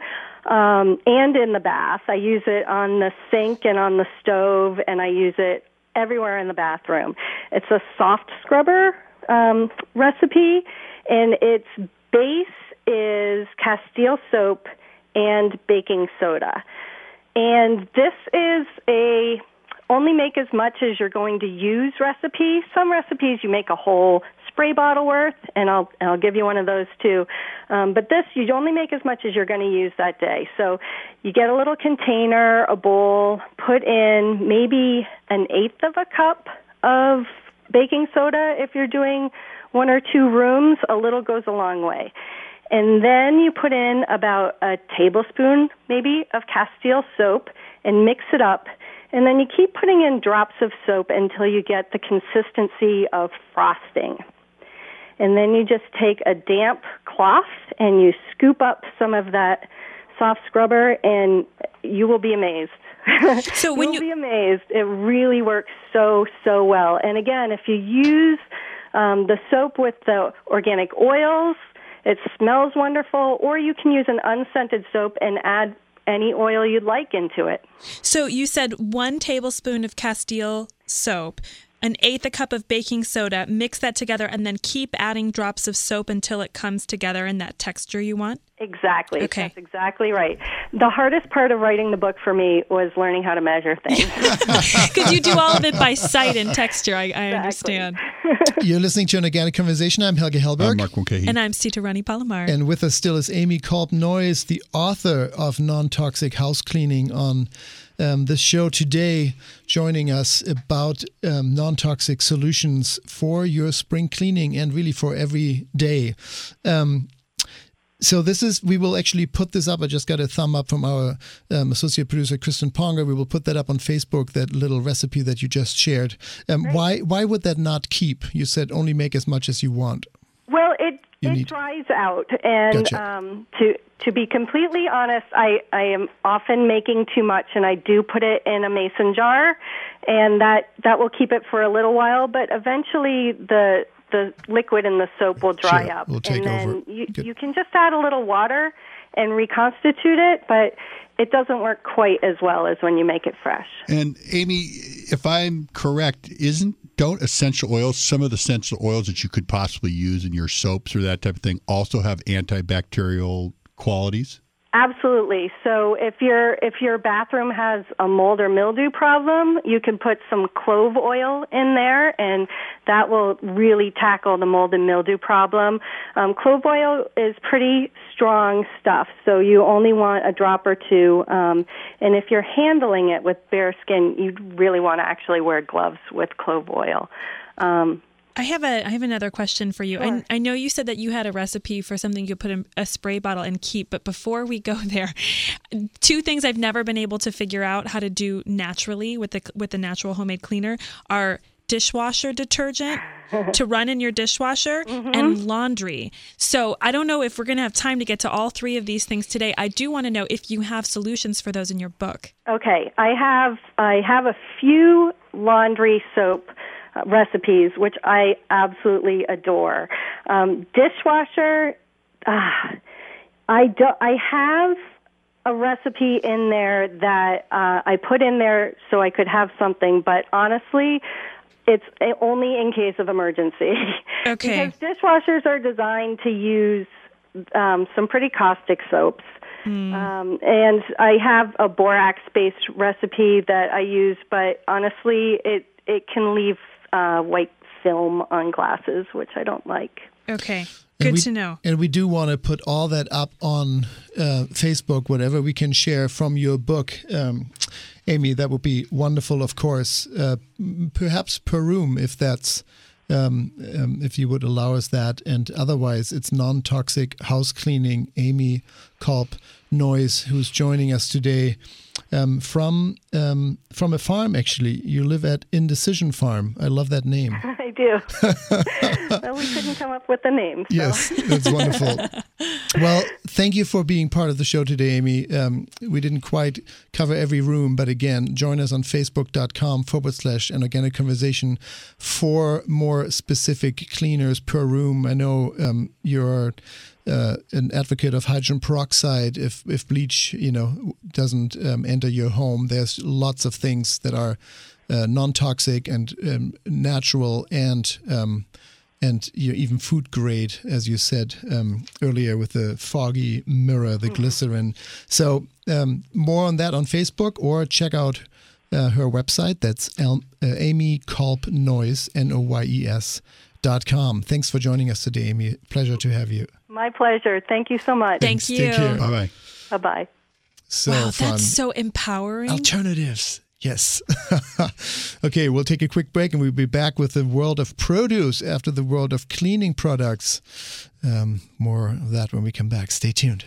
um, and in the bath. I use it on the sink and on the stove, and I use it everywhere in the bathroom. It's a soft scrubber um, recipe, and its base is Castile soap and baking soda. And this is a only make as much as you're going to use recipe. Some recipes you make a whole spray bottle worth, and I'll I'll give you one of those too. Um, but this you only make as much as you're going to use that day. So you get a little container, a bowl, put in maybe an eighth of a cup of baking soda if you're doing one or two rooms. A little goes a long way. And then you put in about a tablespoon, maybe, of Castile soap and mix it up. And then you keep putting in drops of soap until you get the consistency of frosting. and then you just take a damp cloth and you scoop up some of that soft scrubber, and you will be amazed. So when You'll you be amazed, it really works so so well. And again, if you use um, the soap with the organic oils, it smells wonderful. Or you can use an unscented soap and add any oil you'd like into it. So you said one tablespoon of Castile soap, an eighth a cup of baking soda, mix that together, and then keep adding drops of soap until it comes together in that texture you want? Exactly. Okay. That's exactly right. The hardest part of writing the book for me was learning how to measure things. Because you do all of it by sight and texture, I, I understand. You're listening to an organic conversation. I'm Helge Hellberg. I'm Mark Mulcahy. And I'm Sita Rani Palomar. And with us still is Amy Kolb Noyes, the author of Non Toxic House Cleaning, on um, this show today, joining us about um, non toxic solutions for your spring cleaning and really for every day. Um, so this is we will actually put this up. I just got a thumb up from our um, associate producer Kristen Ponger. We will put that up on Facebook. That little recipe that you just shared. Um, why why would that not keep? You said only make as much as you want. Well, it You it need- dries out, and Gotcha. um, to to be completely honest, I I am often making too much, and I do put it in a mason jar, and that that will keep it for a little while. But eventually, the the liquid in the soap will dry Sure, up, take and then over. you Good. you can just add a little water and reconstitute it, but it doesn't work quite as well as when you make it fresh. And Amy, if I'm correct, isn't don't essential oils, some of the essential oils that you could possibly use in your soaps or that type of thing, also have antibacterial qualities? Absolutely. So if your if your bathroom has a mold or mildew problem, you can put some clove oil in there, and that will really tackle the mold and mildew problem. Um, clove oil is pretty strong stuff, so you only want a drop or two. Um, and if you're handling it with bare skin, you really want to actually wear gloves with clove oil. Um, I have a I have another question for you. I, I know you said that you had a recipe for something you put in a spray bottle and keep, but before we go there, two things I've never been able to figure out how to do naturally with the with the natural homemade cleaner are dishwasher detergent to run in your dishwasher mm-hmm. and laundry. So I don't know if we're going to have time to get to all three of these things today. I do want to know if you have solutions for those in your book. Okay, I have I have a few laundry soap recipes which I absolutely adore. Um, dishwasher, uh, I do, I have a recipe in there that uh, I put in there so I could have something, but honestly, it's uh, only in case of emergency. Okay. because dishwashers are designed to use um, some pretty caustic soaps. Um, and I have a borax based recipe that I use, but honestly, it, it can leave uh, white film on glasses, which I don't like. Okay. And Good we- to know. And we do want to put all that up on uh, Facebook, whatever we can share from your book. Um, Amy, that would be wonderful, of course. Uh, perhaps per room, if that's. Um, um, if you would allow us that, and otherwise, it's non-toxic house cleaning. Amy Kolb Noyes, who's joining us today um, from um, from a farm. Actually, you live at Indecision Farm. I love that name. I do. well, we couldn't come up with the name. So. Yes, that's wonderful. well, thank you for being part of the show today, Amy. Um, we didn't quite cover every room, but again, join us on facebook.com forward slash an organic conversation for more specific cleaners per room. I know um, you're uh, an advocate of hydrogen peroxide if, if bleach, you know, doesn't um, enter your home. There's lots of things that are uh, non-toxic and um, natural and um, and you know, even food grade, as you said um, earlier, with the foggy mirror, the glycerin. So um, more on that on Facebook, or check out uh, her website. That's El- uh, Amy Kolb Noyes, N O Y E S dot com. Thanks for joining us today, Amy. Pleasure to have you. My pleasure. Thank you so much. Thank Thanks. you. Take care. Bye bye. Bye bye. So wow, fun. that's so empowering. Alternatives. Yes. okay, we'll take a quick break and we'll be back with the world of produce after the world of cleaning products. Um, more of that when we come back. Stay tuned.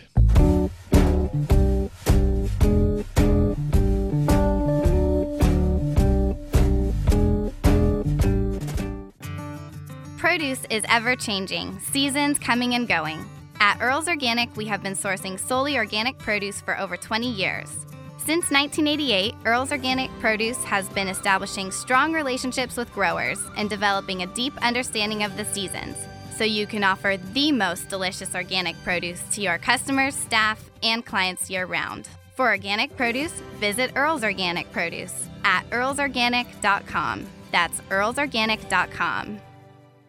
Produce is ever changing, seasons coming and going. At Earl's Organic, we have been sourcing solely organic produce for over 20 years. Since 1988, Earl's Organic Produce has been establishing strong relationships with growers and developing a deep understanding of the seasons so you can offer the most delicious organic produce to your customers, staff, and clients year round. For organic produce, visit Earl's Organic Produce at earlsorganic.com. That's earlsorganic.com.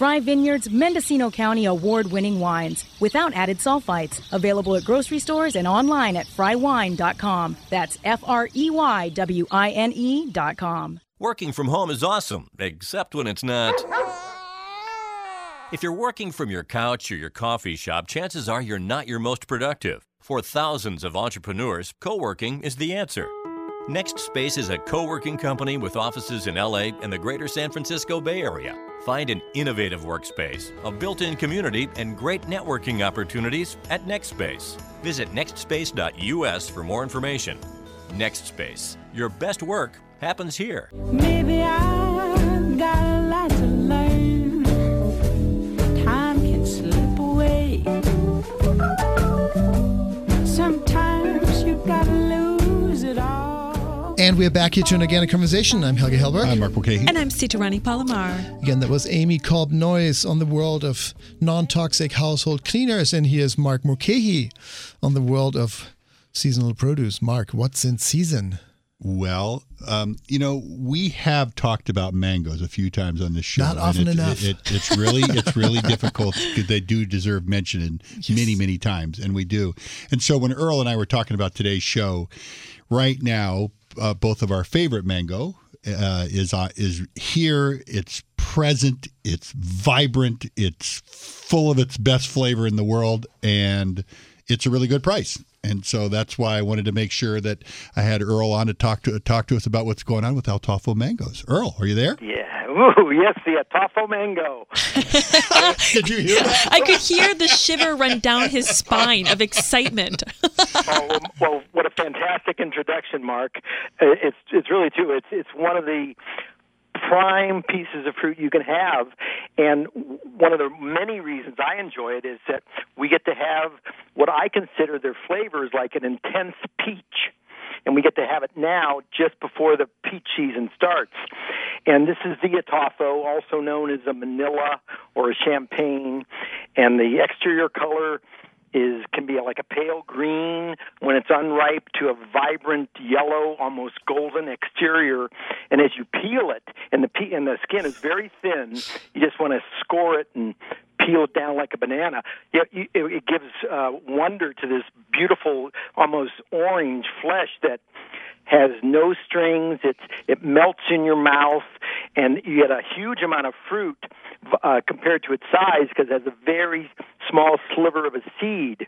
Frey Vineyards Mendocino County award winning wines without added sulfites. Available at grocery stores and online at freywine.com. That's F R E Y W I N E.com. Working from home is awesome, except when it's not. If you're working from your couch or your coffee shop, chances are you're not your most productive. For thousands of entrepreneurs, co working is the answer. NextSpace is a co working company with offices in LA and the greater San Francisco Bay Area. Find an innovative workspace, a built in community, and great networking opportunities at NextSpace. Visit nextspace.us for more information. NextSpace, your best work happens here. Maybe I've got And we're back here to an organic conversation. I'm Helge Hellberg. I'm Mark Mulcahy. And I'm Sitarani Palomar. Again, that was Amy Kolb Noyes on the world of non toxic household cleaners. And here's Mark Mulcahy on the world of seasonal produce. Mark, what's in season? Well, um, you know, we have talked about mangoes a few times on this show. Not often it, enough. It, it, it's really, it's really difficult because they do deserve mention yes. many, many times, and we do. And so when Earl and I were talking about today's show, right now, uh, both of our favorite mango uh, is uh, is here. It's present. It's vibrant. It's full of its best flavor in the world, and it's a really good price. And so that's why I wanted to make sure that I had Earl on to talk to talk to us about what's going on with Ataulfo mangoes. Earl, are you there? Yeah. Ooh, yes, the Ataulfo mango. Did you hear that? I could hear the shiver run down his spine of excitement. oh, well, what a fantastic introduction, Mark. Uh, it's it's really too. It's it's one of the prime pieces of fruit you can have. And one of the many reasons I enjoy it is that we get to have what I consider their flavors like an intense peach. And we get to have it now just before the peach season starts. And this is the Ataulfo, also known as a Manila or a Champagne. And the exterior color is can be like a pale green when it's unripe to a vibrant yellow, almost golden exterior. And as you peel it, and the and the skin is very thin, you just want to score it and peel it down like a banana. It, it gives uh, wonder to this beautiful, almost orange flesh that has no strings. It's it melts in your mouth, and you get a huge amount of fruit uh, compared to its size because it has a very small sliver of a seed,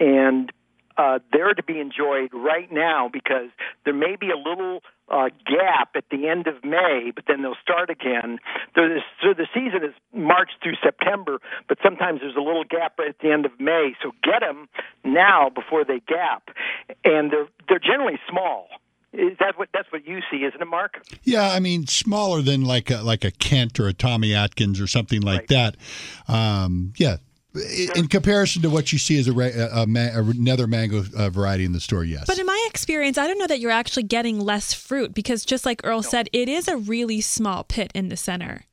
and uh, they're to be enjoyed right now because there may be a little uh, gap at the end of May, but then they'll start again. There's, so the season is March through September, but sometimes there's a little gap right at the end of May. So get them now before they gap, and they're they're generally small. Is that what that's what you see, isn't it, Mark? Yeah, I mean smaller than like a, like a Kent or a Tommy Atkins or something like right. that. Um, yeah, in comparison to what you see as a, a, a another mango uh, variety in the store, yes. But in my experience, I don't know that you're actually getting less fruit because, just like Earl said, it is a really small pit in the center.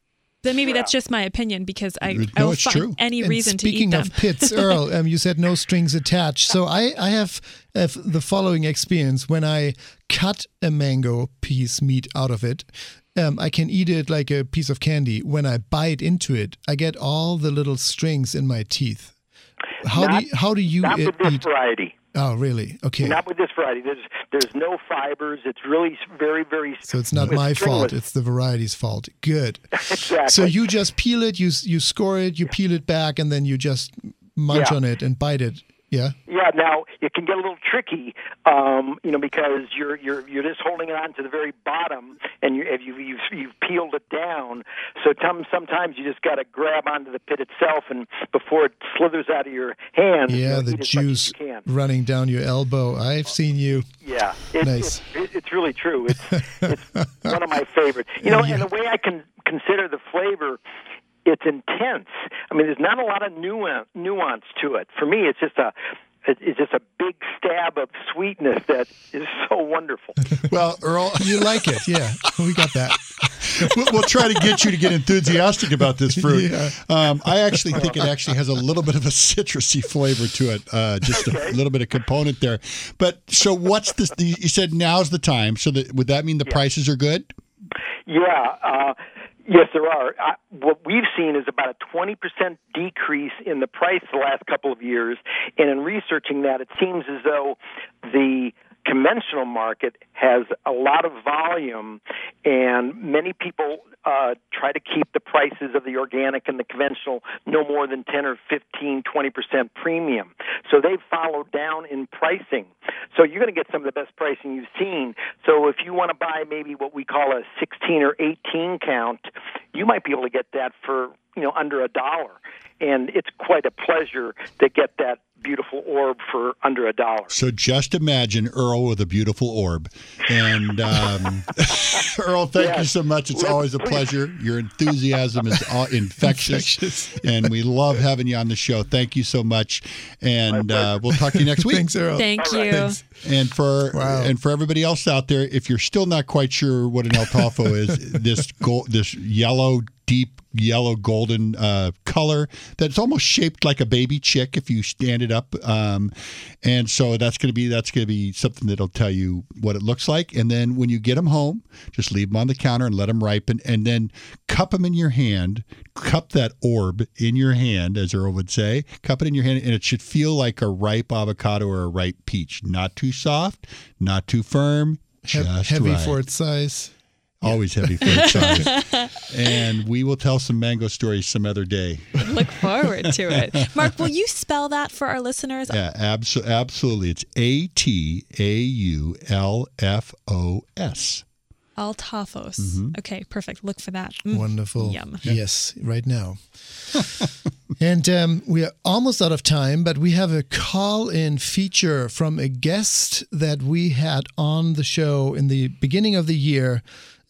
Then maybe that's just my opinion because I, no, I will find true. any and reason to eat them. Speaking of pits, Earl, um, you said no strings attached. So I, I have, have the following experience. When I cut a mango piece meat out of it, um, I can eat it like a piece of candy. When I bite into it, I get all the little strings in my teeth. How not, do you, how do you not with this eat? variety? Oh, really? Okay. Not with this variety. There's there's no fibers. It's really very very. So it's not my fault. It's the variety's fault. Good. exactly. So you just peel it. You you score it. You peel it back, and then you just munch Yeah. on it and bite it. Yeah. Yeah. Now it can get a little tricky, um, you know, because you're you're you're just holding it on to the very bottom, and you if you you've, you've peeled it down. So some, sometimes you just got to grab onto the pit itself, and before it slithers out of your hand. Yeah, the eat as much as juice can. running down your elbow. I've seen you. Yeah, it's, Nice. it's, it's really true. It's, it's one of my favorites. You know, and the way I can consider the flavor, it's intense. I mean, there's not a lot of nuance, nuance to it. For me, it's just a it's just a big stab of sweetness that is so wonderful. Well, Earl, You like it? Yeah, we got that. we'll, we'll try to get you to get enthusiastic about this fruit. Yeah. Um, I actually think it actually has a little bit of a citrusy flavor to it, uh, just a little bit of component there. But so, what's this? You said now's the time. So, that, would that mean the prices are good? Yeah. Uh, yes, there are. Uh, what we've seen is about a 20% decrease in the price the last couple of years. And in researching that, it seems as though the conventional market has a lot of volume, and many people uh, try to keep the prices of the organic and the conventional no more than 10 or 15, 20 percent premium. So they've followed down in pricing. So you're going to get some of the best pricing you've seen. So if you want to buy maybe what we call a 16 or 18 count, you might be able to get that for you know under a dollar, and it's quite a pleasure to get that beautiful orb for under a dollar. So just imagine Earl with a beautiful orb. And um, Earl, thank you so much. It's Let's- always a pleasure. Your enthusiasm is uh, infectious, Infectious. and we love having you on the show. Thank you so much. And uh, we'll talk to you next week. Thanks, Earl. Thank All right. you. Thanks. And for Wow. and for everybody else out there, if you're still not quite sure what an Ataulfo is, this gold, this yellow, deep yellow golden uh, color that's almost shaped like a baby chick if you stand it up. Um, and so that's going to be that's going to be something that'll tell you what it looks like. And then when you get them home, just leave them on the counter and let them ripen, and then cup them in your hand. Cup that orb in your hand, as Earl would say. Cup it in your hand, and it should feel like a ripe avocado or a ripe peach. Not too soft, not too firm, He- just heavy right. for its size. Always heavy for its size. and we will tell some mango stories some other day. Look forward to it. Mark, will you spell that for our listeners? Yeah, abso- absolutely. It's A T A U L F O S. Ataulfos. Mm-hmm. Okay, perfect. Look for that. Mm, Wonderful. Yum. Yes, right now. and um, we are almost out of time, but we have a call in feature from a guest that we had on the show in the beginning of the year.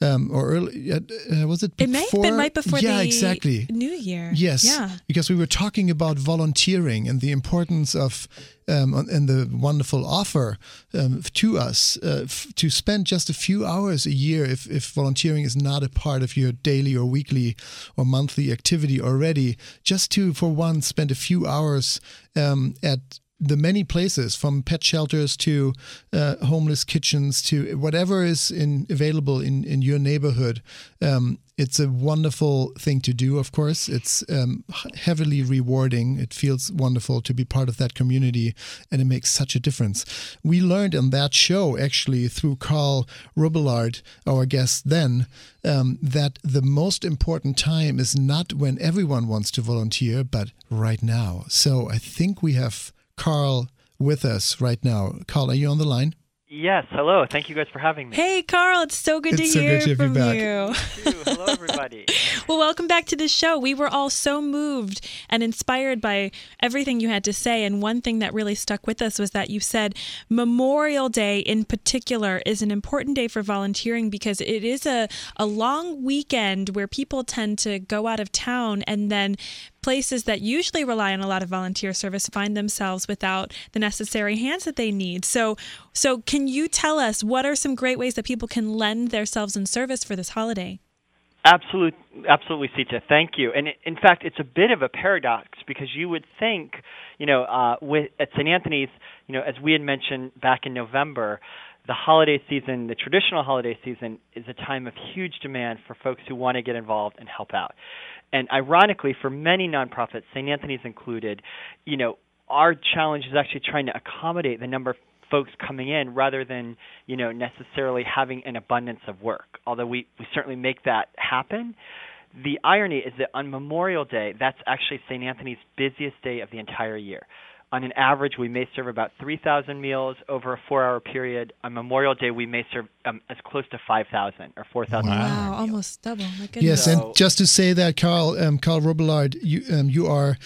Um, or early, uh, was it? It may have been right before yeah, the exactly. New Year. Yes, Yeah. because we were talking about volunteering and the importance of um, and the wonderful offer um, to us uh, f- to spend just a few hours a year if, if volunteering is not a part of your daily or weekly or monthly activity already, just to for one spend a few hours um, at the many places from pet shelters to uh, homeless kitchens to whatever is in available in, in your neighborhood. Um, it's a wonderful thing to do, of course. It's um, heavily rewarding. It feels wonderful to be part of that community, and it makes such a difference. We learned on that show, actually, through Karl Robillard, our guest then, um, that the most important time is not when everyone wants to volunteer, but right now. So I think we have Karl with us right now. Karl, are you on the line? Yes, hello. Thank you guys for having me. Hey, Karl, it's so good It's to so hear good to have you from back. you. Hello, everybody. Well, welcome back to the show. We were all so moved and inspired by everything you had to say. And one thing that really stuck with us was that you said Memorial Day in particular is an important day for volunteering because it is a, a long weekend where people tend to go out of town and then places that usually rely on a lot of volunteer service find themselves without the necessary hands that they need. So so can you tell us what are some great ways that people can lend themselves in service for this holiday? Absolutely, absolutely, Sita. Thank you. And in fact, it's a bit of a paradox because you would think, you know, uh, with at St. Anthony's, you know, as we had mentioned back in November, the holiday season, the traditional holiday season, is a time of huge demand for folks who want to get involved and help out. And ironically, for many nonprofits, St. Anthony's included, you know, our challenge is actually trying to accommodate the number of folks coming in rather than you know necessarily having an abundance of work although we we certainly make that happen the irony is that on memorial day that's actually st anthony's busiest day of the entire year On an average, we may serve about 3,000 meals over a four-hour period. On Memorial Day, we may serve um, as close to 5,000 or 4,000. Wow, almost double. My goodness. Yes, and just to say that, Karl, um, Karl Robillard, you um, you are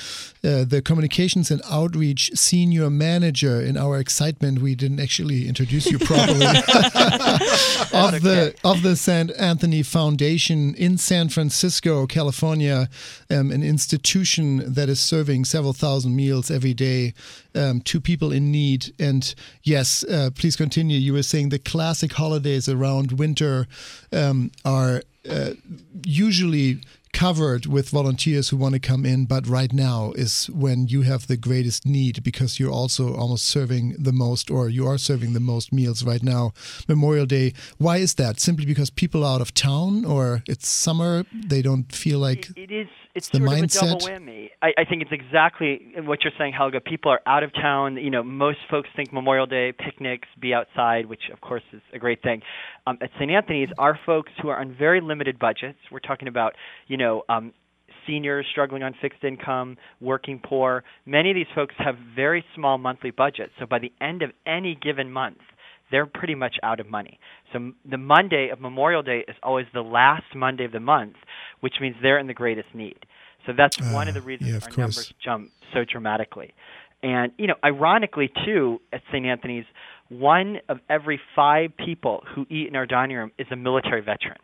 uh, the communications and outreach senior manager. In our excitement, we didn't actually introduce you properly of the of the St. Anthony Foundation in San Francisco, California, um, an institution that is serving several thousand meals every day um, to people in need. And yes, uh, please continue. You were saying the classic holidays around winter um, are uh, usually covered with volunteers who want to come in, but right now is when you have the greatest need because you're also almost serving the most, or you are serving the most meals right now. Memorial Day. Why is that? Simply because people are out of town, or it's summer, they don't feel like it is. It's the mindset. a double whammy. I, I think it's exactly what you're saying, Helge. People are out of town. You know, most folks think Memorial Day picnics, be outside, which of course is a great thing. Um, at St. Anthony's, our folks who are on very limited budgets. We're talking about, you know, um, seniors struggling on fixed income, working poor. Many of these folks have very small monthly budgets. So by the end of any given month, they're pretty much out of money. So the Monday of Memorial Day is always the last Monday of the month, which means they're in the greatest need. So that's one of the reasons yeah, of our course. numbers jump so dramatically. And you know, ironically too, at St. Anthony's, one of every five people who eat in our dining room is a military veteran,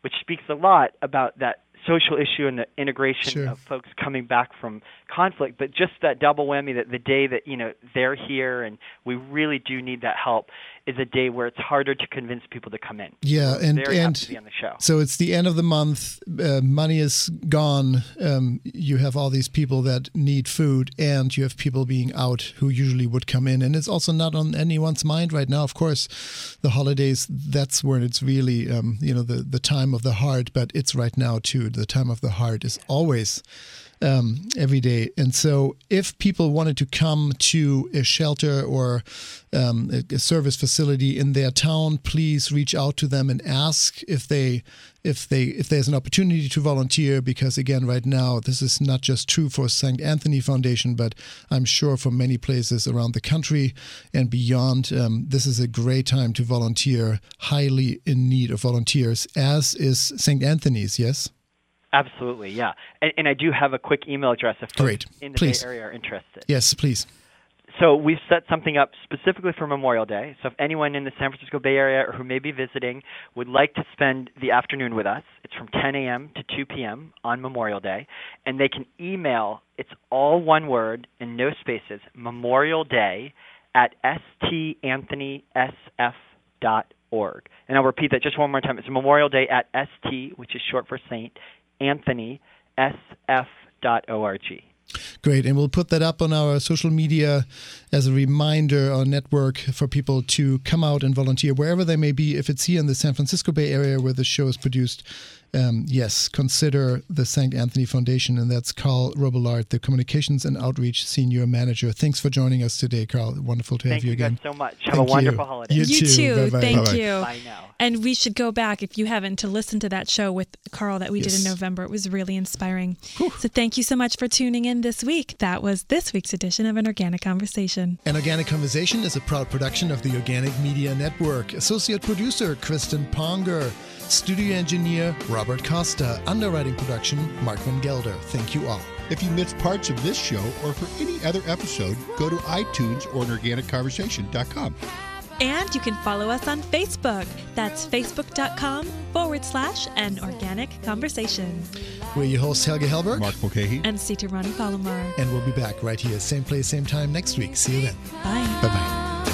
which speaks a lot about that social issue and the integration Sure. of folks coming back from conflict. But just that double whammy that the day that you know they're here and we really do need that help is a day where it's harder to convince people to come in. Yeah, and and to be on the show. so it's the end of the month. Uh, money is gone. Um, you have all these people that need food, and you have people being out who usually would come in. And it's also not on anyone's mind right now. Of course, the holidays. That's when it's really, um, you know, the the time of the heart. But it's right now too. The time of the heart is always um, every day. And so, if people wanted to come to a shelter or um, a, a service facility in their town, please reach out to them and ask if they if they if there's an opportunity to volunteer. Because again, right now, this is not just true for St. Anthony Foundation, but I'm sure for many places around the country and beyond. Um, this is a great time to volunteer. Highly in need of volunteers, as is St. Anthony's. Yes. Absolutely, yeah. And, and I do have a quick email address if Great. in the Please. Bay Area are interested. Yes, please. So we've set something up specifically for Memorial Day. So if anyone in the San Francisco Bay Area or who may be visiting would like to spend the afternoon with us, it's from 10 a.m. to 2 p.m. on Memorial Day, and they can email. It's all one word and no spaces. Memorial Day at stanthonysf.org. And I'll repeat that just one more time. It's Memorial Day at st, which is short for Saint Anthony sf.org. Great. And we'll put that up on our social media as a reminder or network for people to come out and volunteer wherever they may be. If it's here in the San Francisco Bay Area where the show is produced, um, yes, consider the St. Anthony Foundation. And that's Karl Robillard, the Communications and Outreach Senior Manager. Thanks for joining us today, Karl. Wonderful to Thank have you, again. Thank you again. so much. Have Thank a wonderful you. holiday. You, You too. Bye-bye. Thank Bye-bye. you. Bye now. And we should go back if you haven't to listen to that show with Karl that we did in November. It was really inspiring. So thank you so much for tuning in this week. That was this week's edition of An Organic Conversation. An Organic Conversation is a proud production of the Organic Media Network. Associate producer Kristen Ponger. Studio engineer Robert Costa. Underwriting production Mark Van Gelder. Thank you all. If you missed parts of this show or for any other episode, go to iTunes or organicconversation.com. And you can follow us on Facebook. That's facebook.com forward slash an organic conversation. We're your hosts, Helge Hellberg. Mark Mulcahy. And Sita Rani Palomar. And we'll be back right here, same place, same time next week. See you then. Bye. Bye bye.